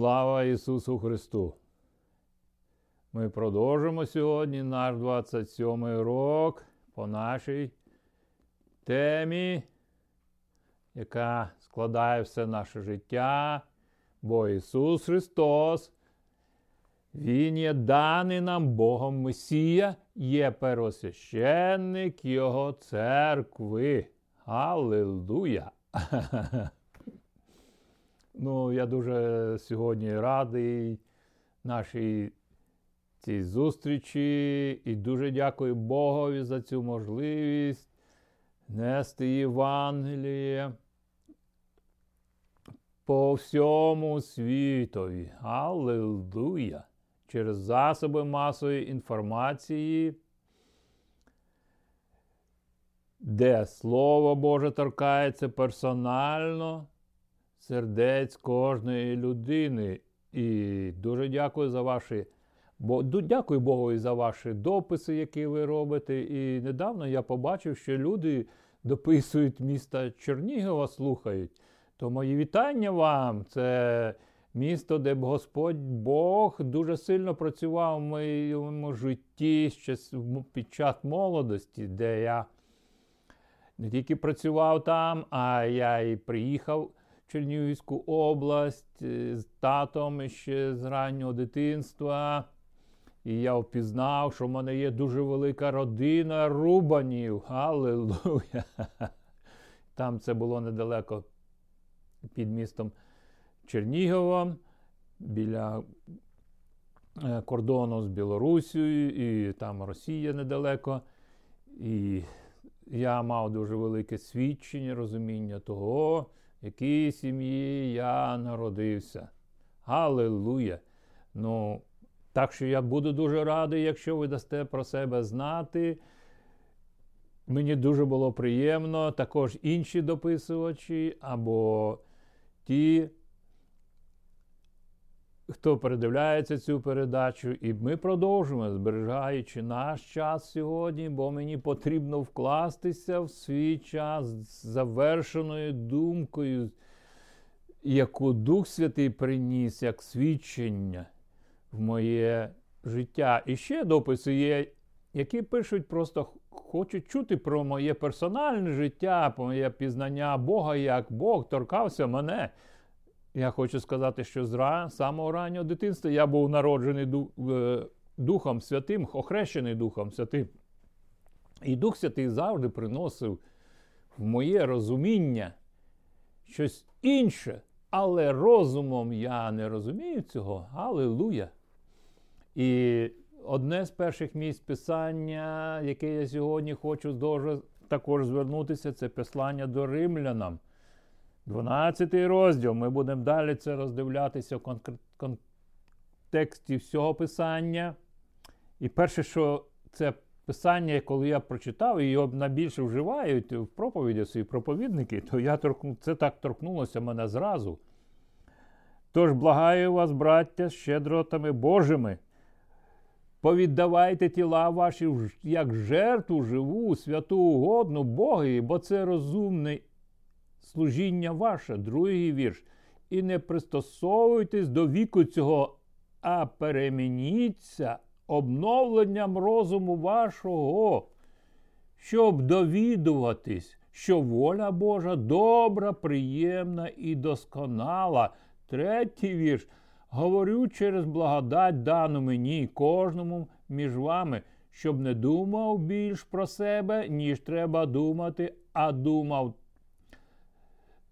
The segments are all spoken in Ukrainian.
Слава Ісусу Христу! Ми продовжимо сьогодні наш 27 рок по нашій темі, яка складає все наше життя, бо Ісус Христос, Він є даний нам Богом Месія, є первосвященник Його церкви. Аллилуйя! Ну, я дуже сьогодні радий нашій цій зустрічі і дуже дякую Богові за цю можливість нести Євангеліє по всьому світові. Аллилуйя! Через засоби масової інформації, де Слово Боже торкається персонально сердець кожної людини. І дуже дякую за ваші. Бо дякую Богу і за ваші дописи, які ви робите. І недавно я побачив, що люди дописують міста Чернігова, слухають. То мої вітання вам. Це місто, де Господь Бог дуже сильно працював в моєму житті ще під час молодості, де я не тільки працював там, а я і приїхав. Чернігівську область е, з татом ще з раннього дитинства. І я впізнав, що в мене є дуже велика родина Рубанів. Аллилуйя! Там це було недалеко під містом Черніговом, біля е, кордону з Білорусією, і там Росія недалеко. І я мав дуже велике свідчення, розуміння того якій сім'ї я народився. Галилуя! Ну, так що я буду дуже радий, якщо ви дасте про себе знати. Мені дуже було приємно, також інші дописувачі або ті, хто передивляється цю передачу, і ми продовжуємо, зберігаючи наш час сьогодні, бо мені потрібно вкластися в свій час з завершеною думкою, яку Дух Святий приніс як свідчення в моє життя. І ще дописи є, які пишуть, просто хочуть чути про моє персональне життя, про моє пізнання Бога, як Бог торкався мене. Я хочу сказати, що з самого раннього дитинства я був народжений Духом Святим, охрещений Духом Святим. І Дух Святий завжди приносив в моє розуміння щось інше, але розумом я не розумію цього. Аллилуйя! І одне з перших місць писання, яке я сьогодні хочу також звернутися, це послання до римлянам. 12 розділ. Ми будемо далі це роздивлятися в контексті всього писання. І перше, що це писання, коли я прочитав, і його найбільше вживають в проповіді свої проповідники, то я торкну, це так торкнулося мене зразу. Тож благаю вас, браття, щедротами Божими. Повіддавайте тіла ваші як жертву живу, святу угодну Богові, бо це розумний служіння ваше, другий вірш. І не пристосовуйтесь до віку цього, а перемініться обновленням розуму вашого, щоб довідуватись, що воля Божа добра, приємна і досконала. Третій вірш. Говорю через благодать дану мені, кожному між вами, щоб не думав більш про себе, ніж треба думати, а думав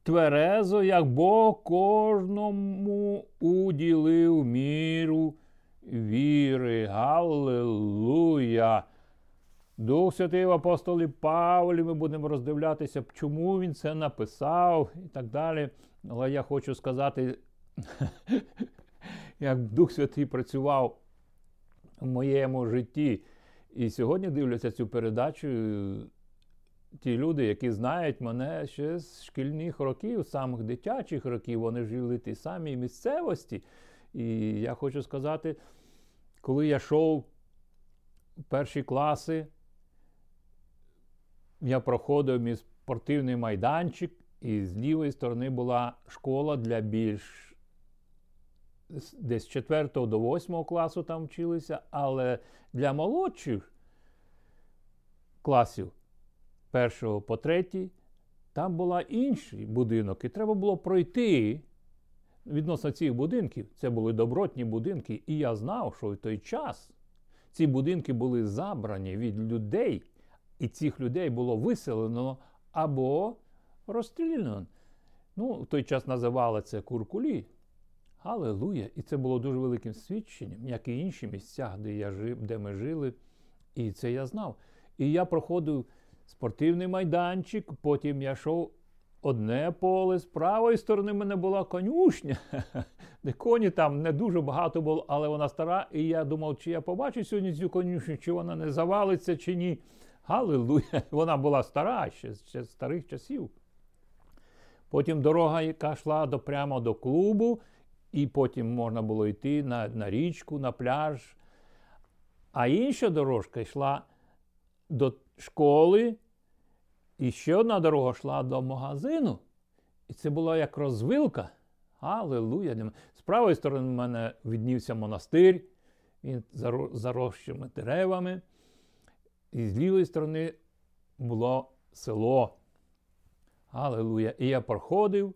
тверезо, як Бог кожному уділив міру віри. Галилуя! Дух Святий в апостолі Павлі, ми будемо роздивлятися, чому він це написав і так далі. Але я хочу сказати, як Дух Святий працював в моєму житті. І сьогодні дивляться цю передачу ті люди, які знають мене ще з шкільних років, з самих дитячих років, вони жили в тій самій місцевості. І я хочу сказати, коли я йшов в перші класи, я проходив мій спортивний майданчик, і з лівої сторони була школа для більш десь з 4 до 8 класу там вчилися, але для молодших класів першого по третій, там була інший будинок, і треба було пройти відносно цих будинків. Це були добротні будинки, і я знав, що в той час ці будинки були забрані від людей, і цих людей було виселено або розстріляно. Ну, в той час називали це куркулі. Алелуя! І це було дуже великим свідченням, як і інші місця, де я жив, де ми жили. І це я знав. І я проходив спортивний майданчик, потім я йшов одне поле, з правої сторони мене була конюшня, де коні там не дуже багато було, але вона стара. І я думав, чи я побачу сьогодні цю конюшню, чи вона не завалиться, чи ні. Галилуя! Вона була стара, ще, з старих часів. Потім дорога, яка йшла до, прямо до клубу, і потім можна було йти на, на річку, на пляж. А інша дорожка йшла до школи, і ще одна дорога йшла до магазину. І це була як розвилка. Аллилуйя! З правої сторони в мене віднівся монастир, він зарощими деревами. І з лівої сторони було село. Аллилуйя! І я проходив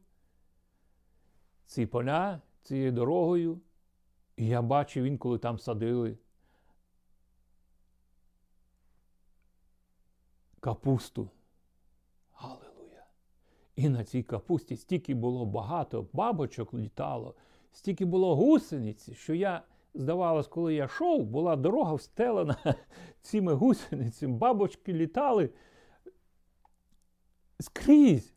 ці поля цією дорогою, і я бачив інколи там садили капусту. Аллилуйя! І на цій капусті стільки було багато бабочок літало, стільки було гусениці, що я, здавалось, коли я йшов, була дорога встелена цими гусеницями, бабочки літали скрізь.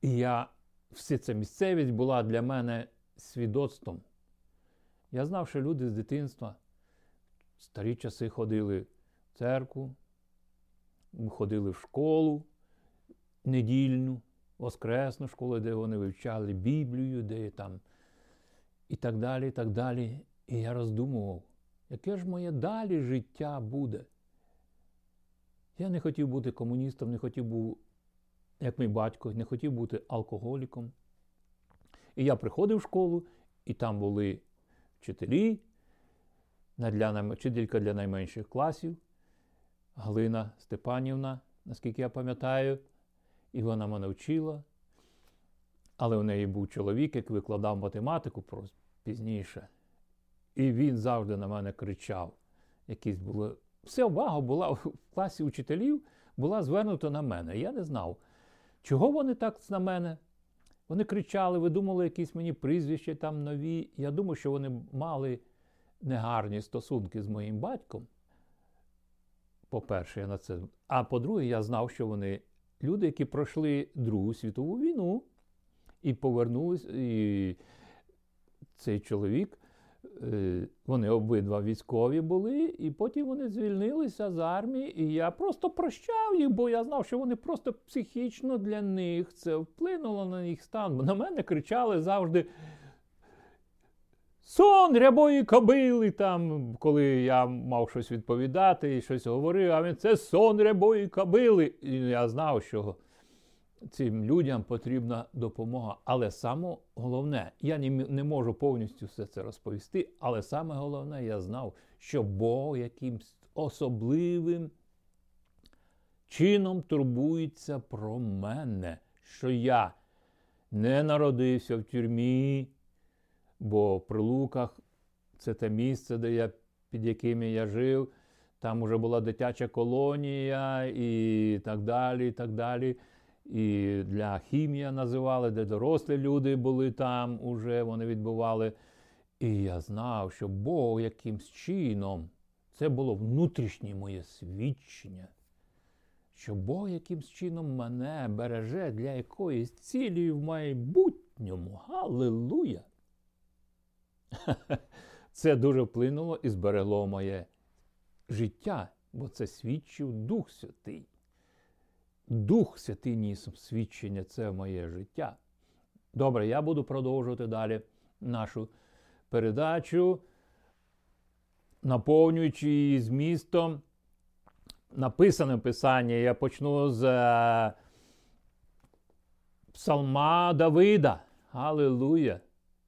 І я, вся ця місцевість була для мене свідоцтвом. Я знав, що люди з дитинства в старі часи ходили церкву, ходили в школу недільну, воскресну школу, де вони вивчали Біблію, де там і так далі. І так далі. І я роздумував, яке ж моє далі життя буде? Я не хотів бути комуністом, не хотів бути, як мій батько, не хотів бути алкоголіком. І я приходив в школу, і там були вчителі, вчителька для найменших класів, Галина Степанівна, наскільки я пам'ятаю, і вона мене вчила. Але у неї був чоловік, який викладав математику пізніше. І він завжди на мене кричав. Якісь були вся увага була в класі учителів була звернута на мене. Я не знав, чого вони так на мене. Вони кричали, видумали якісь мені прізвища там нові. Я думаю, що вони мали негарні стосунки з моїм батьком. По-перше, я на це. А по-друге, я знав, що вони люди, які пройшли Другу світову війну і повернулись. І цей чоловік Е, вони обидва військові були, і потім вони звільнилися з армії. І я просто прощав їх, бо я знав, що вони просто психічно для них це вплинуло на їх стан. На мене кричали завжди. Сон рябої кобили, там, коли я мав щось відповідати і щось говорив, а він це сон рябої кобили. І я знав, що цим людям потрібна допомога. Але саме головне, я не можу повністю все це розповісти, але саме головне, я знав, що Бог якимсь особливим чином турбується про мене, що я не народився в тюрмі, бо при луках це те місце, де я, під якими я жив. Там вже була дитяча колонія і так далі. і так далі і для хімія називали, де дорослі люди були там, уже вони відбували. І я знав, що Бог якимсь чином, це було внутрішнє моє свідчення, що Бог якимсь чином мене береже для якоїсь цілі в майбутньому. Галилуя! Це дуже вплинуло і зберегло моє життя, бо це свідчив Дух Святий. Дух Святий ніс свідчення це моє життя. Добре, я буду продовжувати далі нашу передачу, наповнюючи її змістом. Написане писання. Я почну з е, Псалма Давида. Аллилуйя!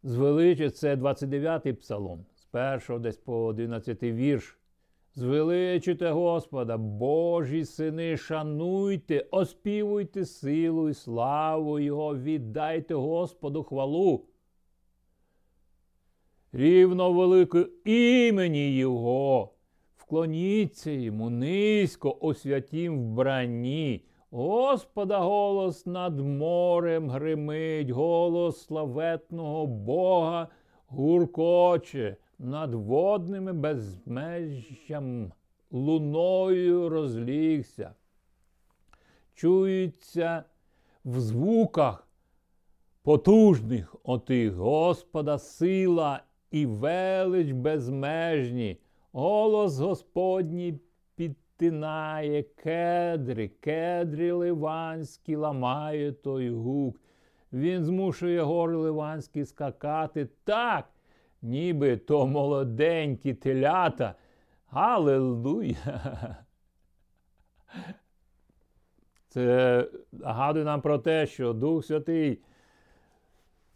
Звеличить це 29-й псалом, з першого десь по 11 вірш. Звеличите Господа, Божі сини, шануйте, оспівуйте силу і славу Його, віддайте Господу хвалу. Рівно велике імені Його, вклоніться йому низько у святім вбранні. Господа голос над морем гримить, голос славетного Бога гуркоче над водними безмежжям луною розлігся. Чується в звуках потужних отих Господа сила і велич безмежні, голос Господній підтинає кедри, кедри ливанські ламає той гук. Він змушує гори ливанські скакати так, ніби то молоденькі телята. Аллилуйя! Це нагадує нам про те, що Дух Святий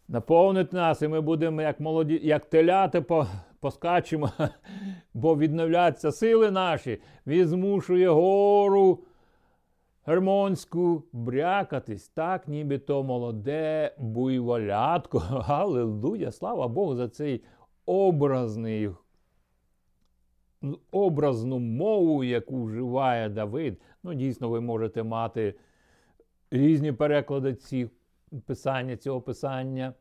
наповнить нас, і ми будемо як молоді, як телята по, поскачемо, бо відновляться сили наші. Він змушує гору гермонську брякатись, так, ніби то молоде буйволятко. Аллилуйя! Слава Богу, за цей образний. Образну мову, яку вживає Давид. Ну, дійсно, ви можете мати різні переклади цих писання, цього писання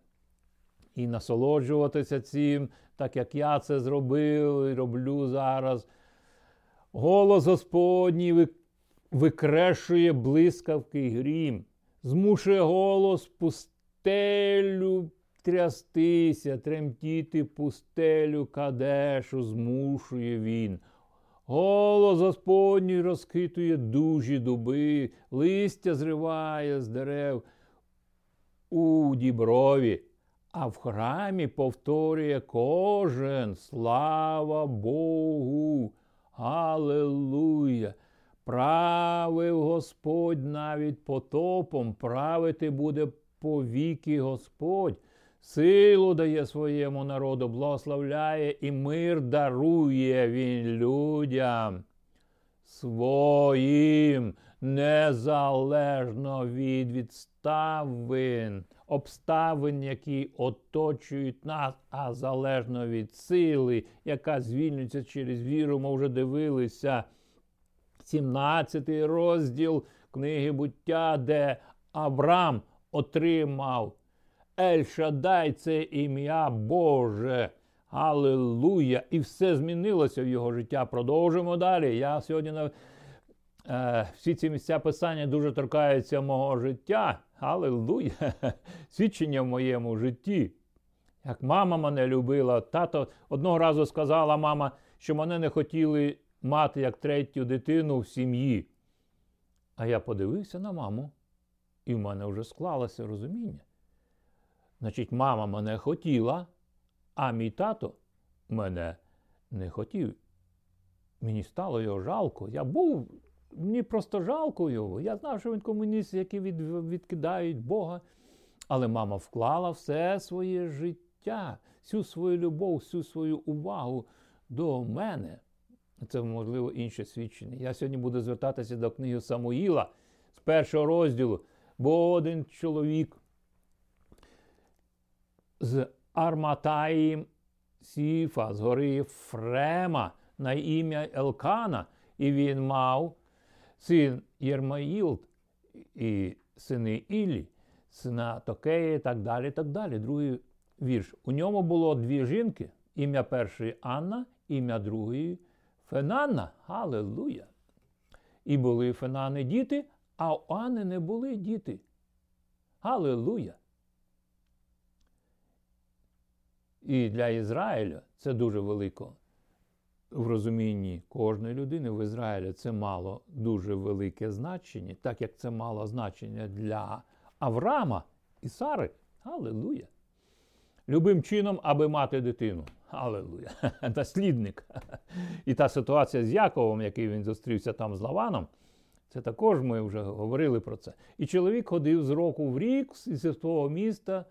і насолоджуватися цим, так як я це зробив і роблю зараз. Голос Господній викрешує блискавки й грім, змушує голос пустелю трястися, тремтіти пустелю кадешу, змушує він. Голос Господній розхитує дужі дуби, листя зриває з дерев у діброві, а в храмі повторює кожен слава Богу. Аллилуйя! Правив Господь навіть потопом, правити буде повіки Господь. Силу дає своєму народу, благословляє і мир дарує він людям своїм незалежно від відставин, обставин, які оточують нас, а залежно від сили, яка звільнюється через віру. Ми вже дивилися. 17 розділ книги буття, де Авраам отримав Ель-Шадай це ім'я Боже. Аллилуйя! І все змінилося в його життя. Продовжимо далі. Я сьогодні е, всі ці місця писання дуже торкаються мого життя. Аллилуйя! Свідчення в моєму житті. Як мама мене любила, тато одного разу сказала мама, що мене не хотіли мати як третю дитину в сім'ї. А я подивився на маму, і в мене вже склалося розуміння. Значить, мама мене хотіла, а мій тато мене не хотів. Мені стало його жалко. Я був, мені просто жалко його. Я знав, що він комуніст, які від, відкидають Бога. Але мама вклала все своє життя, всю свою любов, всю свою увагу до мене. Це, можливо, інше свідчення. Я сьогодні буду звертатися до книги Самуїла з першого розділу, бо один чоловік з Арматаїм Сіфа, з гори Фрема на ім'я Елкана, і він мав син Єрмаїл і сини Іллі, сина Токея і так далі. так далі. Другий вірш. У ньому було дві жінки: ім'я першої Анна, ім'я другої Фенанна. Аллилуйя! І були Фенани діти, а у Анни не були діти. Аллилуйя! І для Ізраїля це дуже велико. В розумінні кожної людини в Ізраїлі це мало дуже велике значення, так як це мало значення для Авраама і Сари. Аллилуйя! Любим чином, аби мати дитину. Аллилуйя! Наслідник. І та ситуація з Яковом, який він зустрівся там з Лаваном, це також ми вже говорили про це. І чоловік ходив з року в рік зі свого міста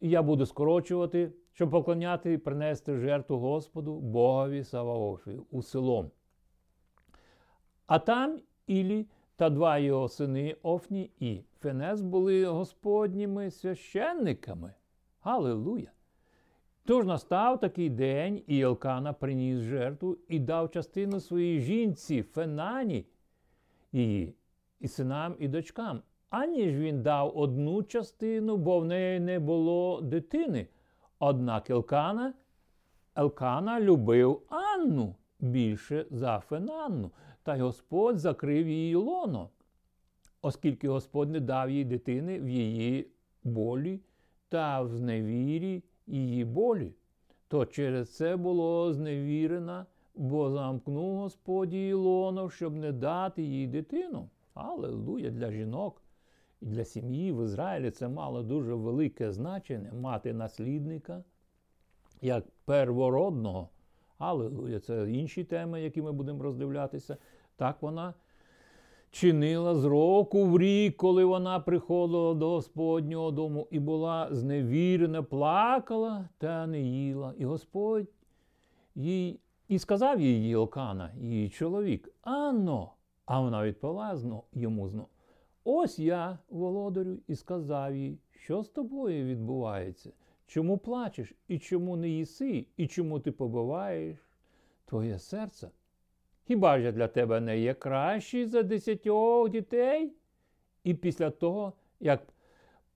я буду скорочувати, щоб поклоняти і принести жертву Господу Богові Саваофі у селом. А там Ілі та два його сини Офні і Фенес були господніми священниками. Галилуя! Тож настав такий день, і Елкана приніс жертву і дав частину своїй жінці Фенані її, і синам, і дочкам. Аніж він дав одну частину, бо в неї не було дитини. Однак Елкана, Елкана любив Анну більше за Фенанну, та й Господь закрив її лоно, оскільки Господь не дав їй дитини в її болі та в зневірі її болі, то через це було зневірена, бо замкнув Господь її лоно, щоб не дати їй дитину. Аллилуйя для жінок і для сім'ї в Ізраїлі це мало дуже велике значення мати наслідника як первородного. Аллилуйя, це інші теми, які ми будемо роздивлятися. Так вона чинила з року в рік, коли вона приходила до Господнього дому і була зневірена, плакала та не їла. І Господь їй і сказав їй Єлкана, її чоловік, Анно, а вона відповіла йому знов. Ось я, володарю, і сказав їй, що з тобою відбувається, чому плачеш, і чому не їси, і чому ти побиваєш твоє серце? Хіба ж я для тебе не є кращий за десятьох дітей? І після того, як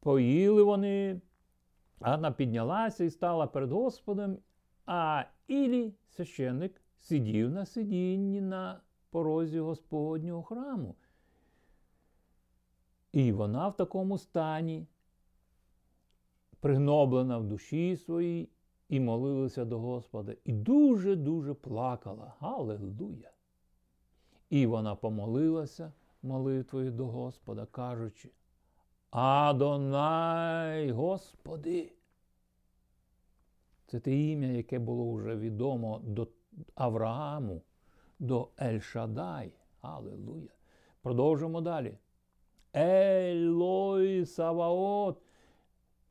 поїли вони, Анна піднялася і стала перед Господом, а Ілі, священник, сидів на сидінні на порозі Господнього храму. І вона в такому стані, пригноблена в душі своїй, і молилася до Господа, і дуже-дуже плакала. Галилуя! І вона помолилася молитвою до Господа, кажучи, Адонай, Господи! Це те ім'я, яке було вже відомо до Аврааму, до Ель-Шадай. Аллилуйя. Продовжимо далі. Елой Саваот.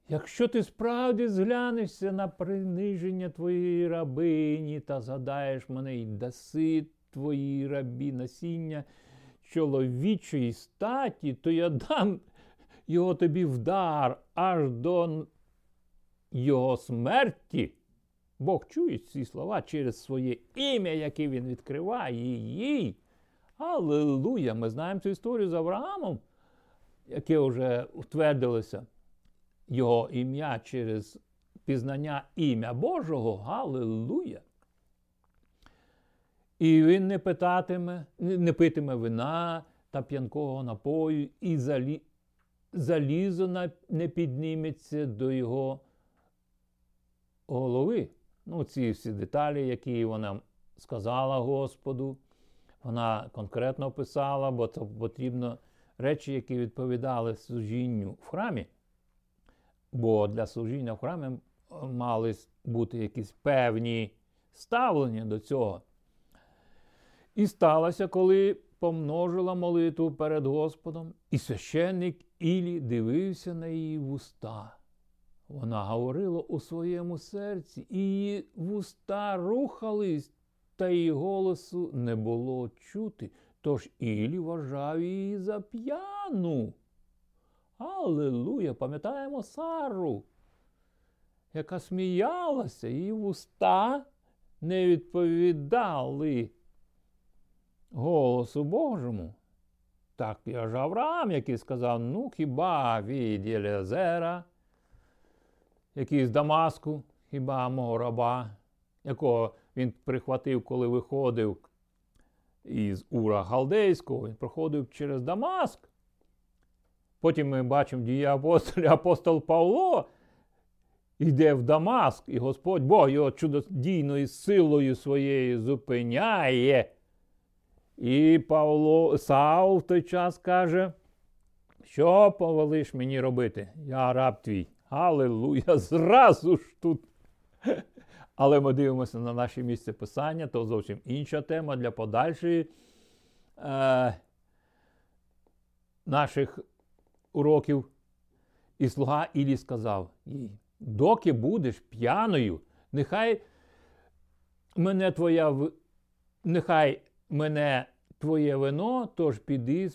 Якщо ти справді зглянешся на приниження твоєї рабині та згадаєш мене й даси твоїй рабі насіння чоловічої статі, то я дам його тобі в дар аж до його смерті. Бог чує ці слова через своє ім'я, яке він відкриває їй. Аллилуйя! Ми знаємо цю історію з Авраамом, яке вже утвердилося його ім'я через пізнання ім'я Божого. Галилуя! І він не питатиме, не питиме вина та п'янкого напою, і залі, залізо не підніметься до його голови. Ну, ці всі деталі, які вона сказала Господу, вона конкретно описала, бо це потрібно речі, які відповідали служінню в храмі. Бо для служіння в храмі мали бути якісь певні ставлення до цього. І сталося, коли помножила молитву перед Господом, і священник Ілі дивився на її вуста. Вона говорила у своєму серці, і її вуста рухались, та її голосу не було чути. Тож Ілі вважав її за п'яну. Аллилуйя! Пам'ятаємо Сару, яка сміялася, її вуста не відповідали голосу Божому. Так я ж Авраам, який сказав: ну хіба від Єлізера, який з Дамаску, хіба мого раба, якого він прихватив, коли виходив із Ура Галдейського, він проходив через Дамаск. Потім ми бачимо дії апостолів, апостол Павло йде в Дамаск, і Господь Бог його чудодійною силою своєю зупиняє. І Павло Саул в той час каже, що повелиш мені робити? Я раб твій. Аллилуйя, зразу ж тут. Але ми дивимося на наше місце писання, то зовсім інша тема для подальшої е, наших уроків. І слуга Ілі сказав їй: доки будеш п'яною, нехай мене твоя нехай мене твоє вино, тож піди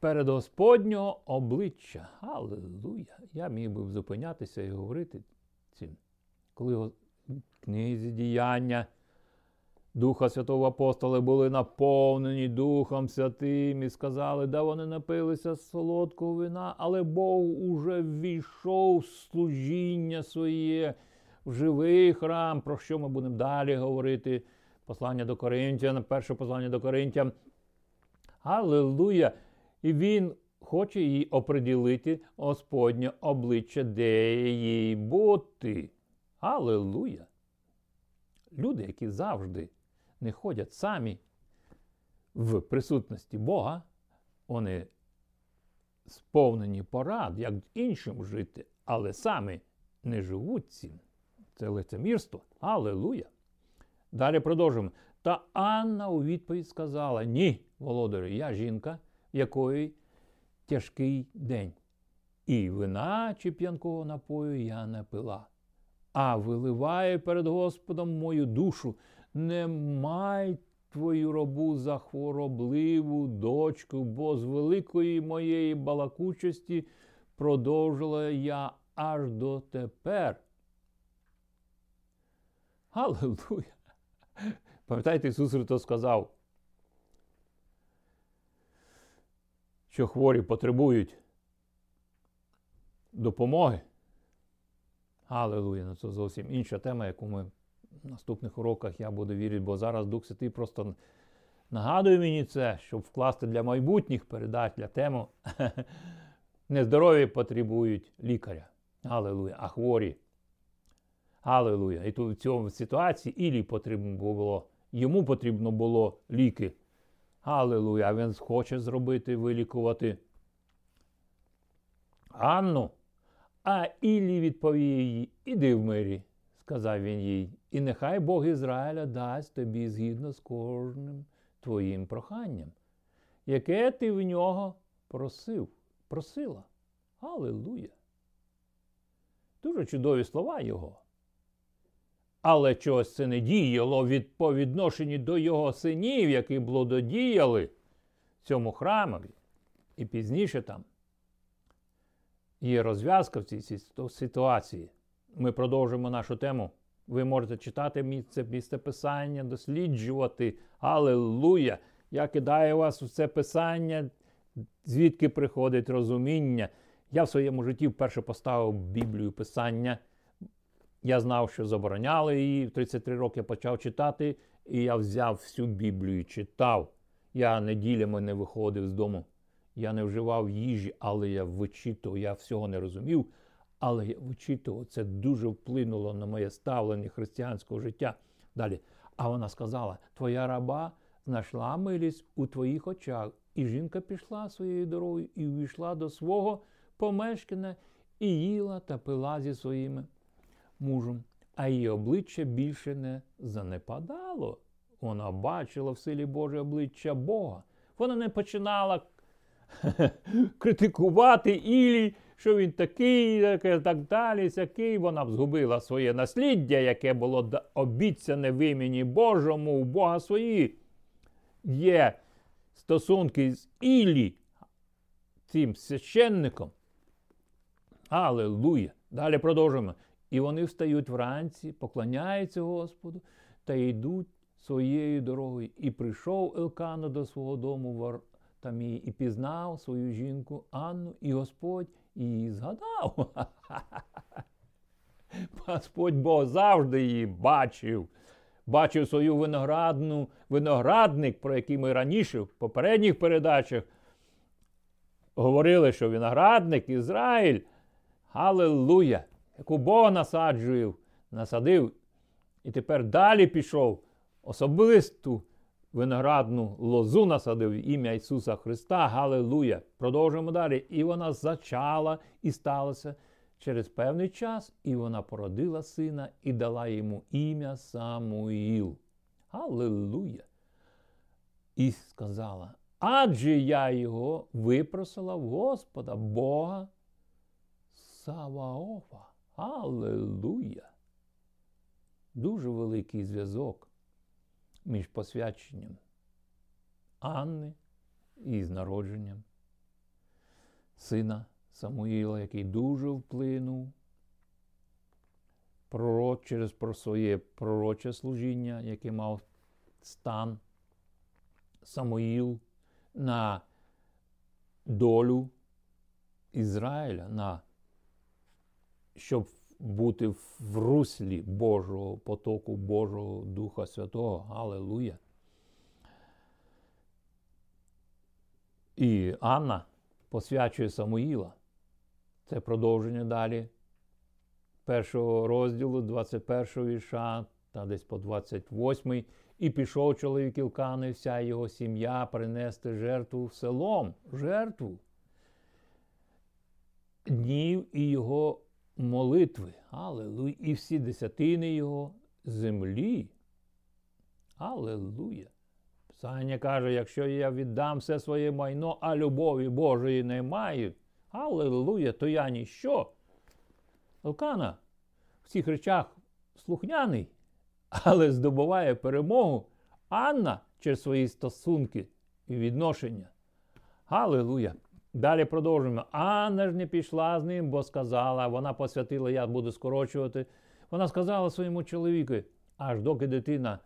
перед Господнього обличчя. Аллилуйя! Я міг би зупинятися і говорити цим. Коли в книзі діяння Духа Святого Апостоли були наповнені Духом Святим і сказали, да вони напилися солодкого вина, але Бог уже ввійшов в служіння своє в живий храм, про що ми будемо далі говорити. Послання до Коринтян, перше послання до Коринтян. Аллилуйя! І він хоче їй оприділити Господнє обличчя, де їй бути. Аллилуйя! Люди, які завжди не ходять самі в присутності Бога, вони сповнені порад, як іншим жити, але самі не живуть цим. Це лицемірство. Аллилуйя! Далі продовжуємо. Та Анна у відповідь сказала: Ні, володарю, я жінка, в якої тяжкий день. І вина чи п'янкого напою я не пила, а виливає перед Господом мою душу. Не май твою робу за хворобливу дочку, бо з великої моєї балакучості продовжила я аж до тепер. Аллилуйя! Пам'ятаєте, Ісус Христос сказав, що хворі потребують допомоги. Аллилуйя! Ну це зовсім інша тема, яку ми в наступних уроках я буду вірити, бо зараз Дух Святий просто нагадує мені це, щоб вкласти для майбутніх передач для тему. Нездорові потребують лікаря. Аллилуйя, а хворі. Аллилуйя. І тут в цьому ситуації Ілі потрібно було, йому потрібно було ліки. Аллилуйя. А він хоче зробити, вилікувати. Анну. А Іллі відповів їй, іди в мирі, сказав він їй, і нехай Бог Ізраїля дасть тобі згідно з кожним твоїм проханням, яке ти в нього просив, просила. Аллилуйя. Дуже чудові слова його. Але чогось це не діяло від, по відношенню до його синів, які блудодіяли цьому храмові. І пізніше там є розв'язка в цій ситуації. Ми продовжимо нашу тему. Ви можете читати місце місце писання, досліджувати. Аллилуйя! Я кидаю вас у це писання, звідки приходить розуміння. Я в своєму житті вперше поставив Біблію писання. Я знав, що забороняли її. В 33 роки почав читати, і я взяв всю Біблію і читав. Я неділями не виходив з дому. Я не вживав їжі, але я вичитував, я всього не розумів. Але я вичитував, це дуже вплинуло на моє ставлення християнського життя. Далі. А вона сказала: Твоя раба знайшла милість у твоїх очах. І жінка пішла своєю дорогою і увійшла до свого помешкання і їла та пила зі своїми мужем, а її обличчя більше не занепадало. Вона бачила в силі Боже обличчя Бога. Вона не починала критикувати Ілі, що він такий, так далі, сякий. Вона б згубила своє насліддя, яке було обіцяне в імені Божому, у Бога свої. Є стосунки з Ілі, цим священником. Аллилуйя! Далі продовжуємо. І вони встають вранці, поклоняються Господу та йдуть своєю дорогою. І прийшов Елкано до свого дому в Артамі і пізнав свою жінку Анну, і Господь її згадав. Господь Бог завжди її бачив. Бачив свою виноградну, виноградник, про який ми раніше в попередніх передачах говорили, що виноградник Ізраїль. Аллилуйя! яку Бог насаджує, насадив, і тепер далі пішов, особисту виноградну лозу насадив ім'я Ісуса Христа. Галилуя! Продовжуємо далі. І вона зачала і сталося через певний час, і вона породила сина і дала йому ім'я Самуїл. Аллилуйя! І сказала, адже я його випросила в Господа, Бога Саваофа. Аллилуйя! Дуже великий зв'язок між посвяченням Анни і з народженням сина Самуїла, який дуже вплинув пророк через про своє пророче служіння, яке мав стан Самуїл на долю Ізраїля, на, щоб бути в руслі Божого потоку, Божого Духа Святого. Галилуя. І Анна посвячує Самуїла. Це продовження далі першого розділу, 21 вірша та десь по 28. І пішов чоловік Ілкани, вся його сім'я принести жертву в селом, жертву днів і його молитви. Алелуя. І всі десятини його землі. Алелуя. Писання каже, якщо я віддам все своє майно, а любові Божої не маю, алелуя, то я ніщо. Елкана в цих речах слухняний, але здобуває перемогу Анна через свої стосунки і відношення. Алелуя! Далі продовжуємо. Анна ж не пішла з ним, бо сказала, вона посвятила, я буду скорочувати. Вона сказала своєму чоловіку, аж доки дитина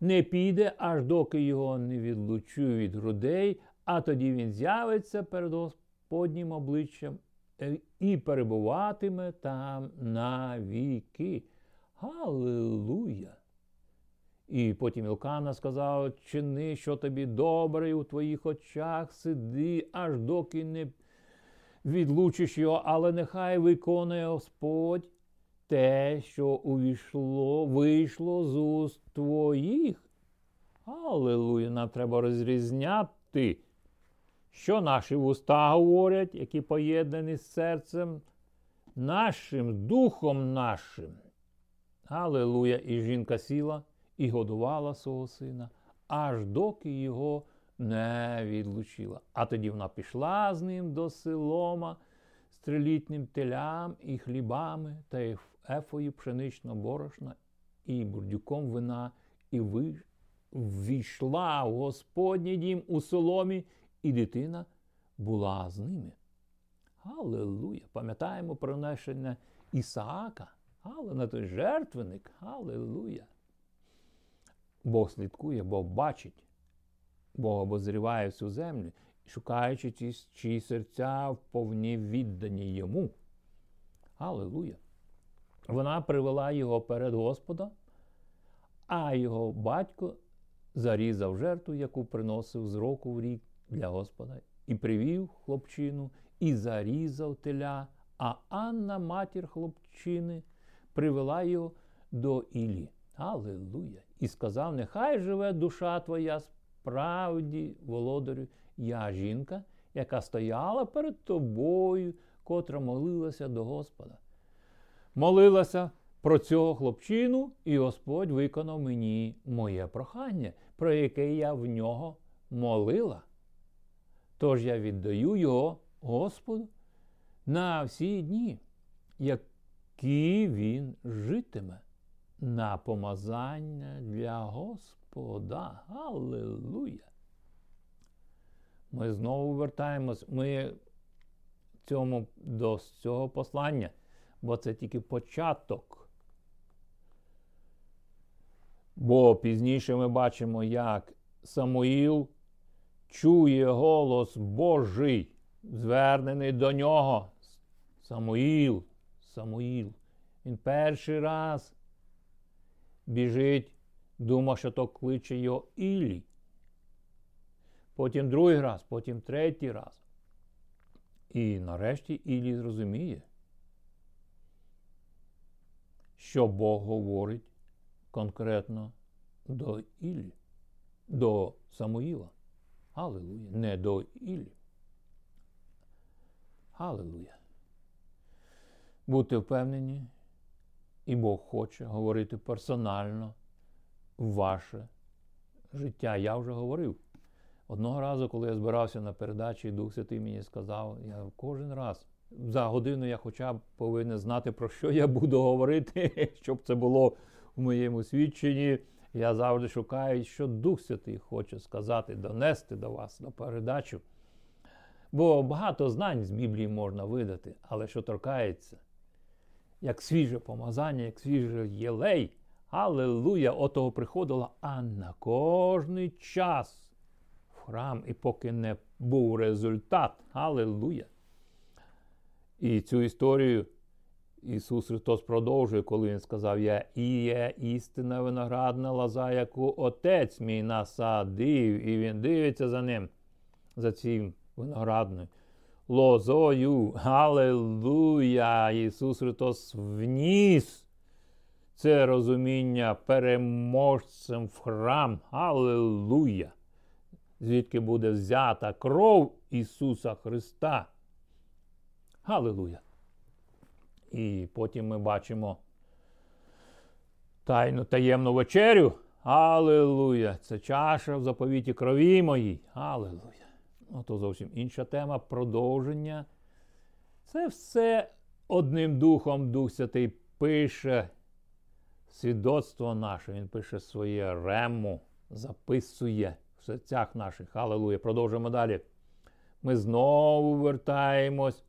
не піде, аж доки його не відлучу від грудей, а тоді він з'явиться перед Господнім обличчям е, і перебуватиме там навіки. Галилуя! І потім Ілкана сказав, чини, що тобі добре, у твоїх очах сиди, аж доки не відлучиш його, але нехай виконує Господь те, що увійшло, вийшло з уст твоїх. Аллилуйя, нам треба розрізняти, що наші вуста говорять, які поєднані з серцем нашим, духом нашим. Аллилуйя, і жінка сіла і годувала свого сина, аж доки його не відлучила. А тоді вона пішла з ним до селома з трилітнім телям і хлібами та ефою пшеничного борошна і бурдюком вина, і ввійшла в Господній дім у соломі, і дитина була з ними. Аллилуйя! Пам'ятаємо приношення Ісаака, але на той жертвенник, Аллилуйя! Бог слідкує, Бог бачить, Бог обозріває всю землю, шукаючи ті, чиї серця вповні віддані йому. Аллилуйя! Вона привела його перед Господа, а його батько зарізав жертву, яку приносив з року в рік для Господа, і привів хлопчину, і зарізав теля, а Анна, матір хлопчини, привела його до Ілі. Аллилуйя! І сказав: Нехай живе душа твоя справді, володарю, я жінка, яка стояла перед тобою, котра молилася до Господа. Молилася про цього хлопчину, і Господь виконав мені моє прохання, про яке я в нього молила. Тож я віддаю його Господу на всі дні, які він житиме на помазання для Господа. Аллилуйя! Ми знову вертаємось ми цьому, до цього послання, бо це тільки початок. Бо пізніше ми бачимо, як Самуїл чує голос Божий, звернений до нього. Самуїл, Самуїл. Він перший раз біжить, думав, що то кличе його Ілі. Потім другий раз, потім третій раз. І нарешті Ілі зрозуміє, що Бог говорить конкретно до Ілі, до Самуїла. Аллилуйя. Не до Ілі. Аллилуйя. Будьте впевнені, і Бог хоче говорити персонально в ваше життя. Я вже говорив. Одного разу, коли я збирався на передачі, Дух Святий мені сказав, я кожен раз за годину я хоча б повинен знати, про що я буду говорити, щоб це було у моєму свідченні. Я завжди шукаю, що Дух Святий хоче сказати, донести до вас на передачу. Бо багато знань з Біблії можна видати, але що торкається, як свіже помазання, як свіжий єлей, Аллилуйя, отого приходила, на кожний час в храм, і поки не був результат. Аллилуйя. І цю історію Ісус Христос продовжує, коли Він сказав: Я і є істинна виноградна лоза, яку Отець мій насадив, і Він дивиться за ним, за цим виноградною лозою. Аллилуйя! Ісус Христос вніс це розуміння переможцем в храм. Аллилуйя! Звідки буде взята кров Ісуса Христа. Аллилуйя! І потім ми бачимо тайну таємну вечерю. Аллилуйя! Це чаша в заповіті крові моїй. Аллилуйя! Ну, то зовсім інша тема. Продовження. Це все одним духом Дух Святий пише свідоцтво наше. Він пише своє рему, записує в серцях наших. Аллилуйя! Продовжуємо далі. Ми знову вертаємось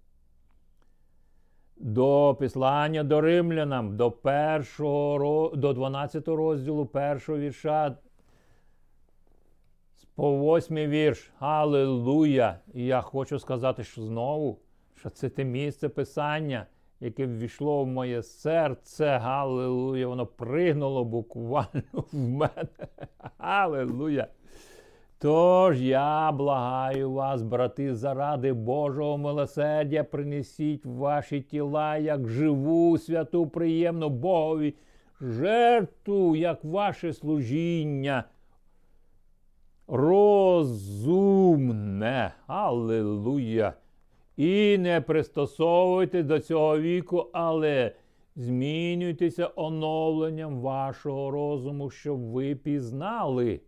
до післання до римлянам, до першого, до 12 розділу першого вірша. По восьмий вірш. Аллилуйя! І я хочу сказати, що знову, що це те місце Писання, яке ввійшло в моє серце. Аллилуйя! Воно пригнуло буквально в мене. Аллилуйя! Тож я благаю вас, брати, заради Божого милосердя, принесіть ваші тіла як живу, святу, приємну Богові, жертву, як ваше служіння. Розумне. Аллилуйя. І не пристосовуйтесь до цього віку, але змінюйтеся оновленням вашого розуму, щоб ви пізнали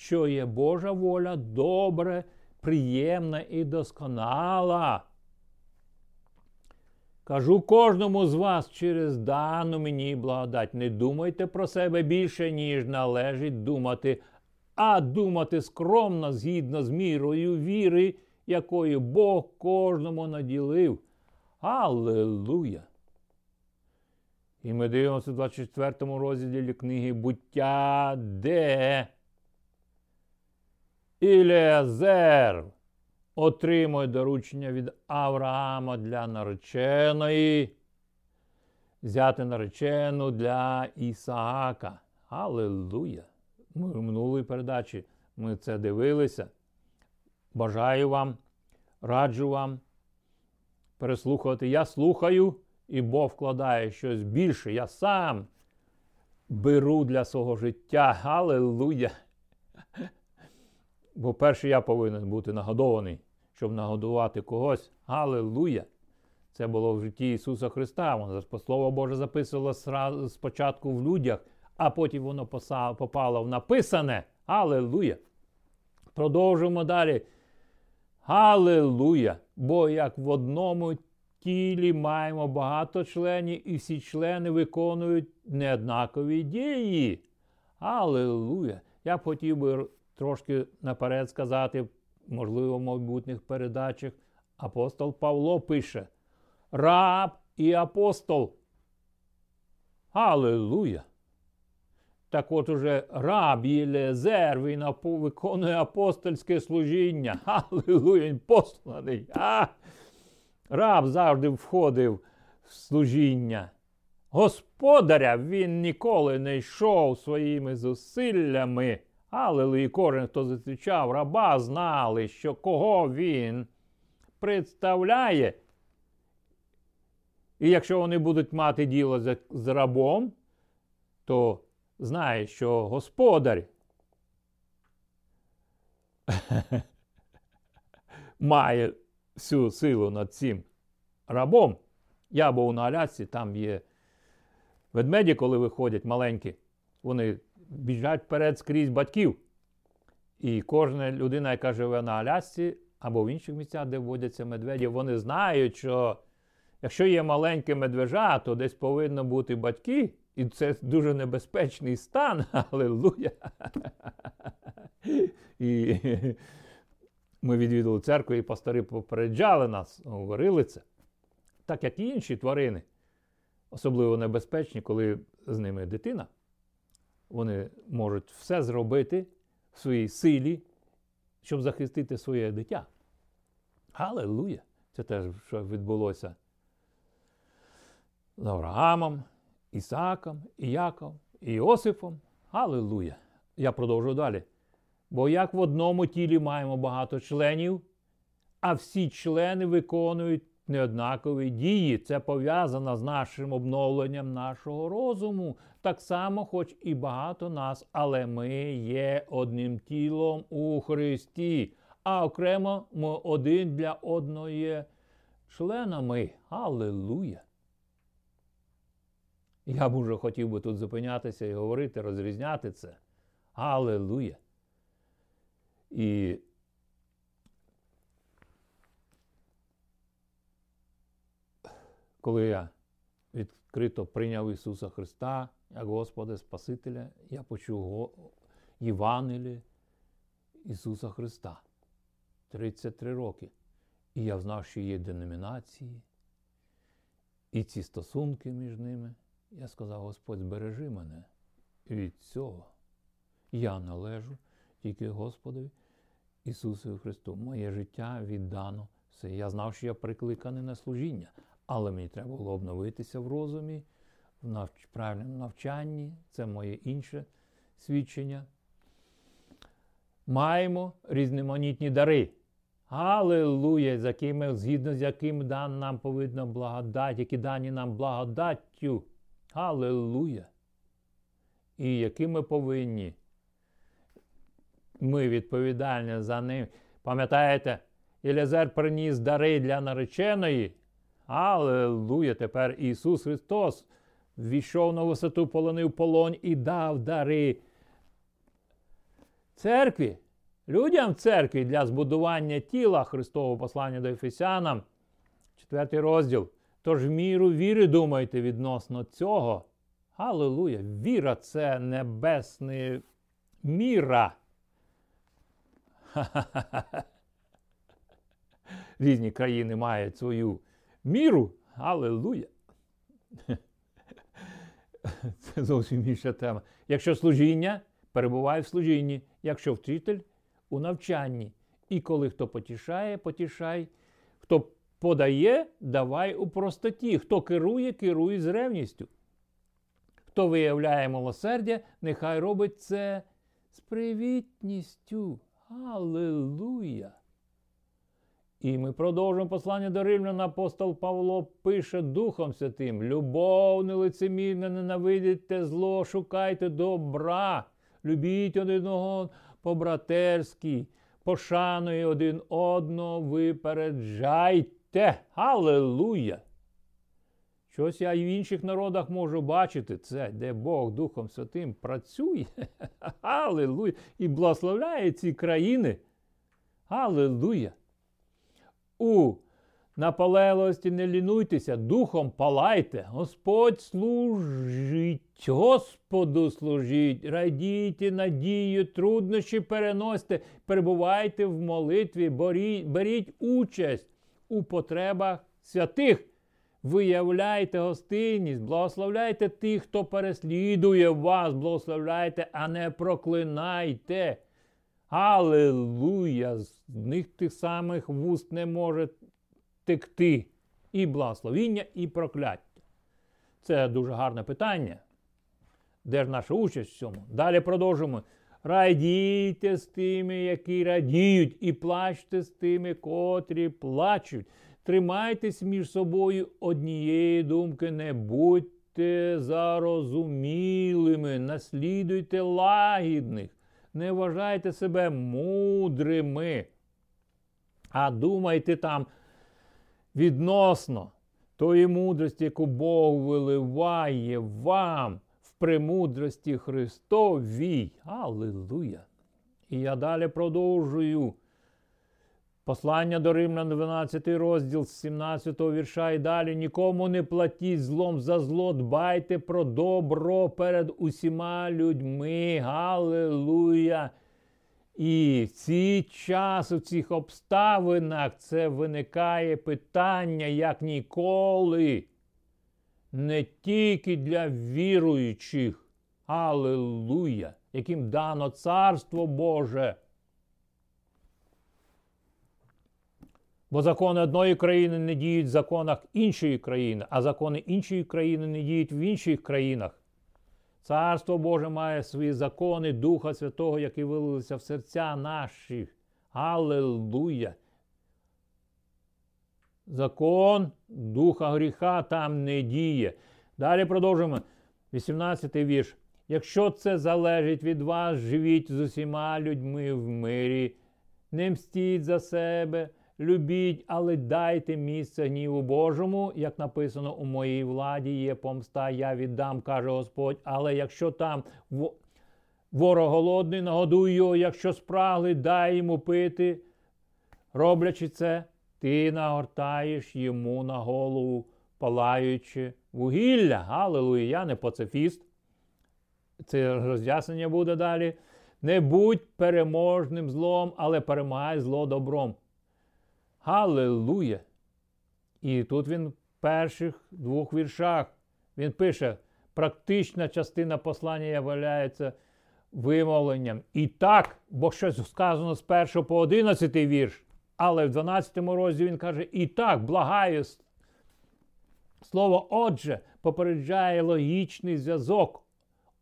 що є Божа воля добре, приємна і досконала. Кажу кожному з вас через дану мені благодать. Не думайте про себе більше, ніж належить думати, а думати скромно згідно з мірою віри, якою Бог кожному наділив. Аллилуйя! І ми дивимося в 24 розділі книги буття, де Іліазер отримує доручення від Авраама для нареченої, взяти наречену для Ісаака. Аллилуйя! Ми в минулій передачі ми це дивилися. Бажаю вам, раджу вам переслухати. Я слухаю, і Бог вкладає щось більше. Я сам беру для свого життя. Аллилуйя! Бо перше я повинен бути нагодований, щоб нагодувати когось. Аллилуйя! Це було в житті Ісуса Христа. Воно Слово Боже записувало спочатку в людях, а потім воно попало в написане. Аллилуйя! Продовжуємо далі. Аллилуйя! Бо як в одному тілі маємо багато членів, і всі члени виконують неоднакові дії. Аллилуйя! Я б хотів би трошки наперед сказати, можливо, в майбутніх передачах, апостол Павло пише: раб і апостол. Аллилуйя! Так от уже раб Єлезер, він виконує апостольське служіння. Аллилуйя, він посланий. А! Раб завжди входив в служіння. Господаря він ніколи не йшов своїми зусиллями. Але кожен, хто зустрічав раба, знали, що кого він представляє. І якщо вони будуть мати діло з рабом, то знає, що господар має всю силу над цим рабом. Я був на Алясці, там є ведмеді, коли виходять маленькі, вони біжать вперед скрізь батьків. І кожна людина, яка живе на Алясці або в інших місцях, де вводяться медведі, вони знають, що Якщо є маленьке медвежа, то десь повинно бути батьки, і це дуже небезпечний стан. Аллилуйя. І ми відвідали церкву, і пастори попереджали нас, говорили це. Так як і інші тварини, особливо небезпечні, коли з ними дитина, вони можуть все зробити в своїй силі, щоб захистити своє дитя. Аллилуйя! Це теж, що відбулося з Авраамом, Ісааком, Іяком, Іосифом. Аллилуйя! Я продовжу далі. Бо як в одному тілі маємо багато членів, а всі члени виконують неоднакові дії. Це пов'язано з нашим обновленням нашого розуму. Так само, хоч і багато нас, але ми є одним тілом у Христі, а окремо ми один для одного є членами. Аллилуйя! Я б уже хотів би тут зупинятися і говорити, розрізняти це. Аллилуйя! І коли я відкрито прийняв Ісуса Христа як Господа Спасителя, я почув Євангеліє Ісуса Христа 33 роки. І я знав, що є деномінації, і ці стосунки між ними. Я сказав, Господь, збережи мене від цього. Я належу тільки Господові Ісусу Христу. Моє життя віддано все. Я знав, що я прикликаний на служіння, але мені треба було обновитися в розумі, в навч... правильному навчанні. Це моє інше свідчення. Маємо різноманітні дари. Аллилуйя, з якими, згідно з яким дан нам повинна благодать, які дані нам благодаттю. Аллилуйя. І які ми повинні ми відповідальні за ним. Пам'ятаєте, Єлязар приніс дари для нареченої. Аллилуйя! Тепер Ісус Христос війшов на висоту, полонив полонь і дав дари церкві, людям церкві для збудування тіла Христового послання до Ефесянам, четвертий розділ. Тож в міру віри думайте відносно цього. Аллилуйя! Віра це небесна міра. Різні країни мають свою міру. Аллилуйя. Це зовсім інша тема. Якщо служіння, перебуває в служінні, якщо вчитель у навчанні. І коли хто потішає, потішай. Хто подає, давай у простоті. Хто керує, керує з ревністю. Хто виявляє милосердя, нехай робить це з привітністю. Аллилуйя! І ми продовжуємо послання до Римлян. Апостол Павло пише Духом Святим: Любов нелицемірна, ненавидите зло, шукайте добра, любіть один одного по-братерськи, пошанує один одного, випереджайте. Аллилуйя! Щось я і в інших народах можу бачити це, де Бог Духом Святим працює. Аллилуйя! І благословляє ці країни. Аллилуйя! У наполеглості не лінуйтеся, духом палайте, Господь служить, Господу служіть, радійте надію, труднощі переносьте, перебувайте в молитві, боріть, беріть участь у потребах святих. Виявляйте гостинність, благословляйте тих, хто переслідує вас, благословляйте, а не проклинайте. Аллилуйя! З них тих самих вуст не може текти і благословіння, і прокляття. Це дуже гарне питання. Де ж наша участь в цьому? Далі продовжуємо. Радійте з тими, які радіють, і плачте з тими, котрі плачуть. Тримайтесь між собою однієї думки, не будьте зарозумілими, наслідуйте лагідних, не вважайте себе мудрими, а думайте там відносно тої мудрості, яку Бог виливає вам премудрості Христовій. Аллилуйя! І я далі продовжую Послання до Римлян, 12 розділ з 17 вірша і далі. Нікому не платіть злом за зло, дбайте про добро перед усіма людьми. Галилуя! І в цей час, у цих обставинах, це виникає питання, як ніколи, не тільки для віруючих, Аллилуйя, яким дано Царство Боже. Бо закони одної країни не діють в законах іншої країни, а закони іншої країни не діють в інших країнах. Царство Боже має свої закони Духа Святого, які вилилися в серця наші. Аллилуйя! Закон Духа гріха там не діє. Далі продовжуємо. 18 вірш. Якщо це залежить від вас, живіть з усіма людьми в мирі, не мстіть за себе любіть, але дайте місце гніву Божому, як написано у моїй владі, є помста, я віддам, каже Господь. Але якщо там ворог голодний, нагодуй його, якщо спрагли, дай йому пити. Роблячи це, ти нагортаєш йому на голову, палаючи вугілля. Галилуя, я не пацифіст. Це роз'яснення буде далі. Не будь переможним злом, але перемагай зло добром. Галилуя! І тут він в перших двох віршах він пише, практична частина послання являється вимовленням. І так, бо щось сказано з 1 по 11 вірш, але в 12 розділі він каже: І так, благаю. Слово отже попереджає логічний зв'язок.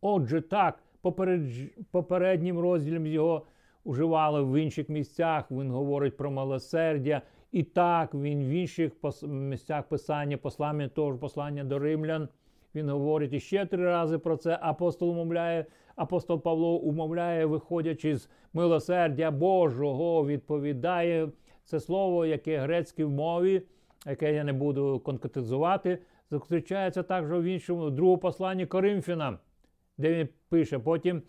Отже, так, попередж... попереднім розділом його уживали в інших місцях. Він говорить про милосердя. І так він в інших місцях писання, послання того ж послання до римлян. Він говорить іще три рази про це. Апостол умовляє, апостол Павло умовляє, виходячи з милосердя Божого, відповідає це слово, яке грецьке в мові, яке я не буду конкретизувати, зустрічається також в іншому другому посланні Коринфянам, де він пише: потім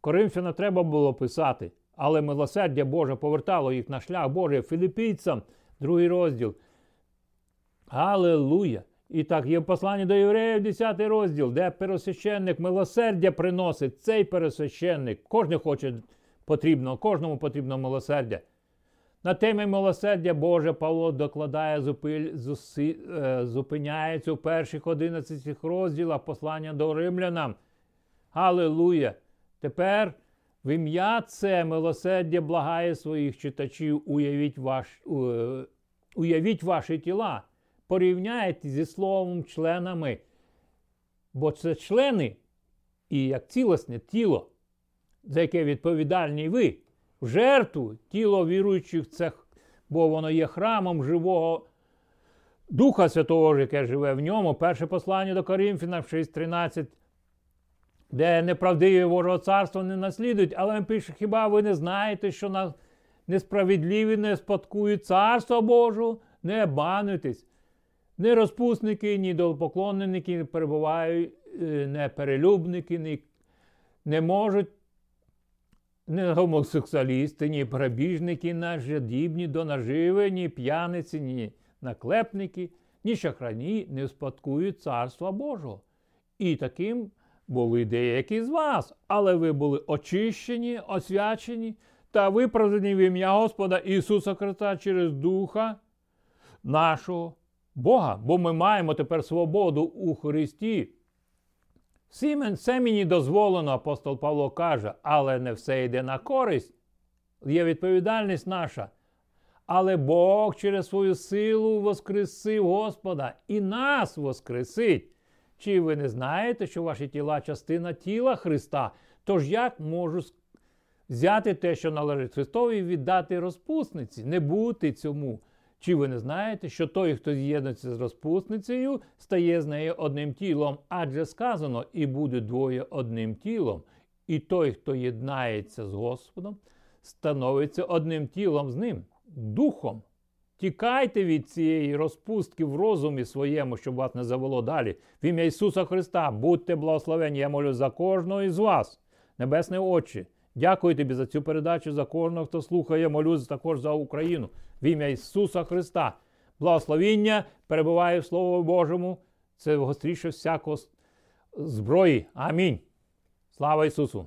Коринфяна треба було писати, але милосердя Боже повертало їх на шлях Божий Філіппійцям, другий розділ. Аллилуйя! І так, є послання до євреїв, 10 розділ, де пересвященник милосердя приносить цей пересвященник. Кожен хоче потрібно, кожному потрібно милосердя. На темі милосердя Боже Павло докладає, е, зупиняється у перших 11 розділах послання до римлянам. Аллилуйя! Тепер в ім'я це милосердя благає своїх читачів, уявіть ваш, уявіть ваші тіла, порівняйте зі словом членами. Бо це члени і як цілісне тіло, за яке відповідальні ви, в жертву тіло віруючих, це, бо воно є храмом живого Духа Святого, яке живе в ньому. Перше послання до Коринфяна 6.13 де неправдиві Божого царства не наслідують, але він пише, хіба ви не знаєте, що на несправедливі не спадкують царство Божого? Не обмануйтесь. Не розпусники, ні долопоклонники перебувають, е, не перелюбники, ні, не можуть не гомосексуалісти, ні грабіжники, ні жадібні до наживи, ні п'яниці, ні наклепники, ні шахрані не спадкують царства Божого. І таким були деякі з вас, але ви були очищені, освячені та виправдані в ім'я Господа Ісуса Христа через Духа нашого Бога. Бо ми маємо тепер свободу у Христі. Все мені дозволено, апостол Павло каже, але не все йде на користь. Є відповідальність наша. Але Бог через свою силу воскресив Господа і нас воскресить. Чи ви не знаєте, що ваші тіла частина тіла Христа? Тож як можу взяти те, що належить Христові, і віддати розпусниці, не бути цьому? Чи ви не знаєте, що той, хто з'єднується з розпусницею, стає з нею одним тілом? Адже сказано, і буде двоє одним тілом. І той, хто єднається з Господом, становиться одним тілом з ним, духом. Тікайте від цієї розпустки в розумі своєму, щоб вас не завело далі. В ім'я Ісуса Христа, будьте благословені, я молю за кожного із вас, небесні очі. Дякую тобі за цю передачу, за кожного, хто слухає. Молюсь також за Україну. В ім'я Ісуса Христа. Благословіння перебуває в Слово Божому. Це гостріше всякого зброї. Амінь. Слава Ісусу!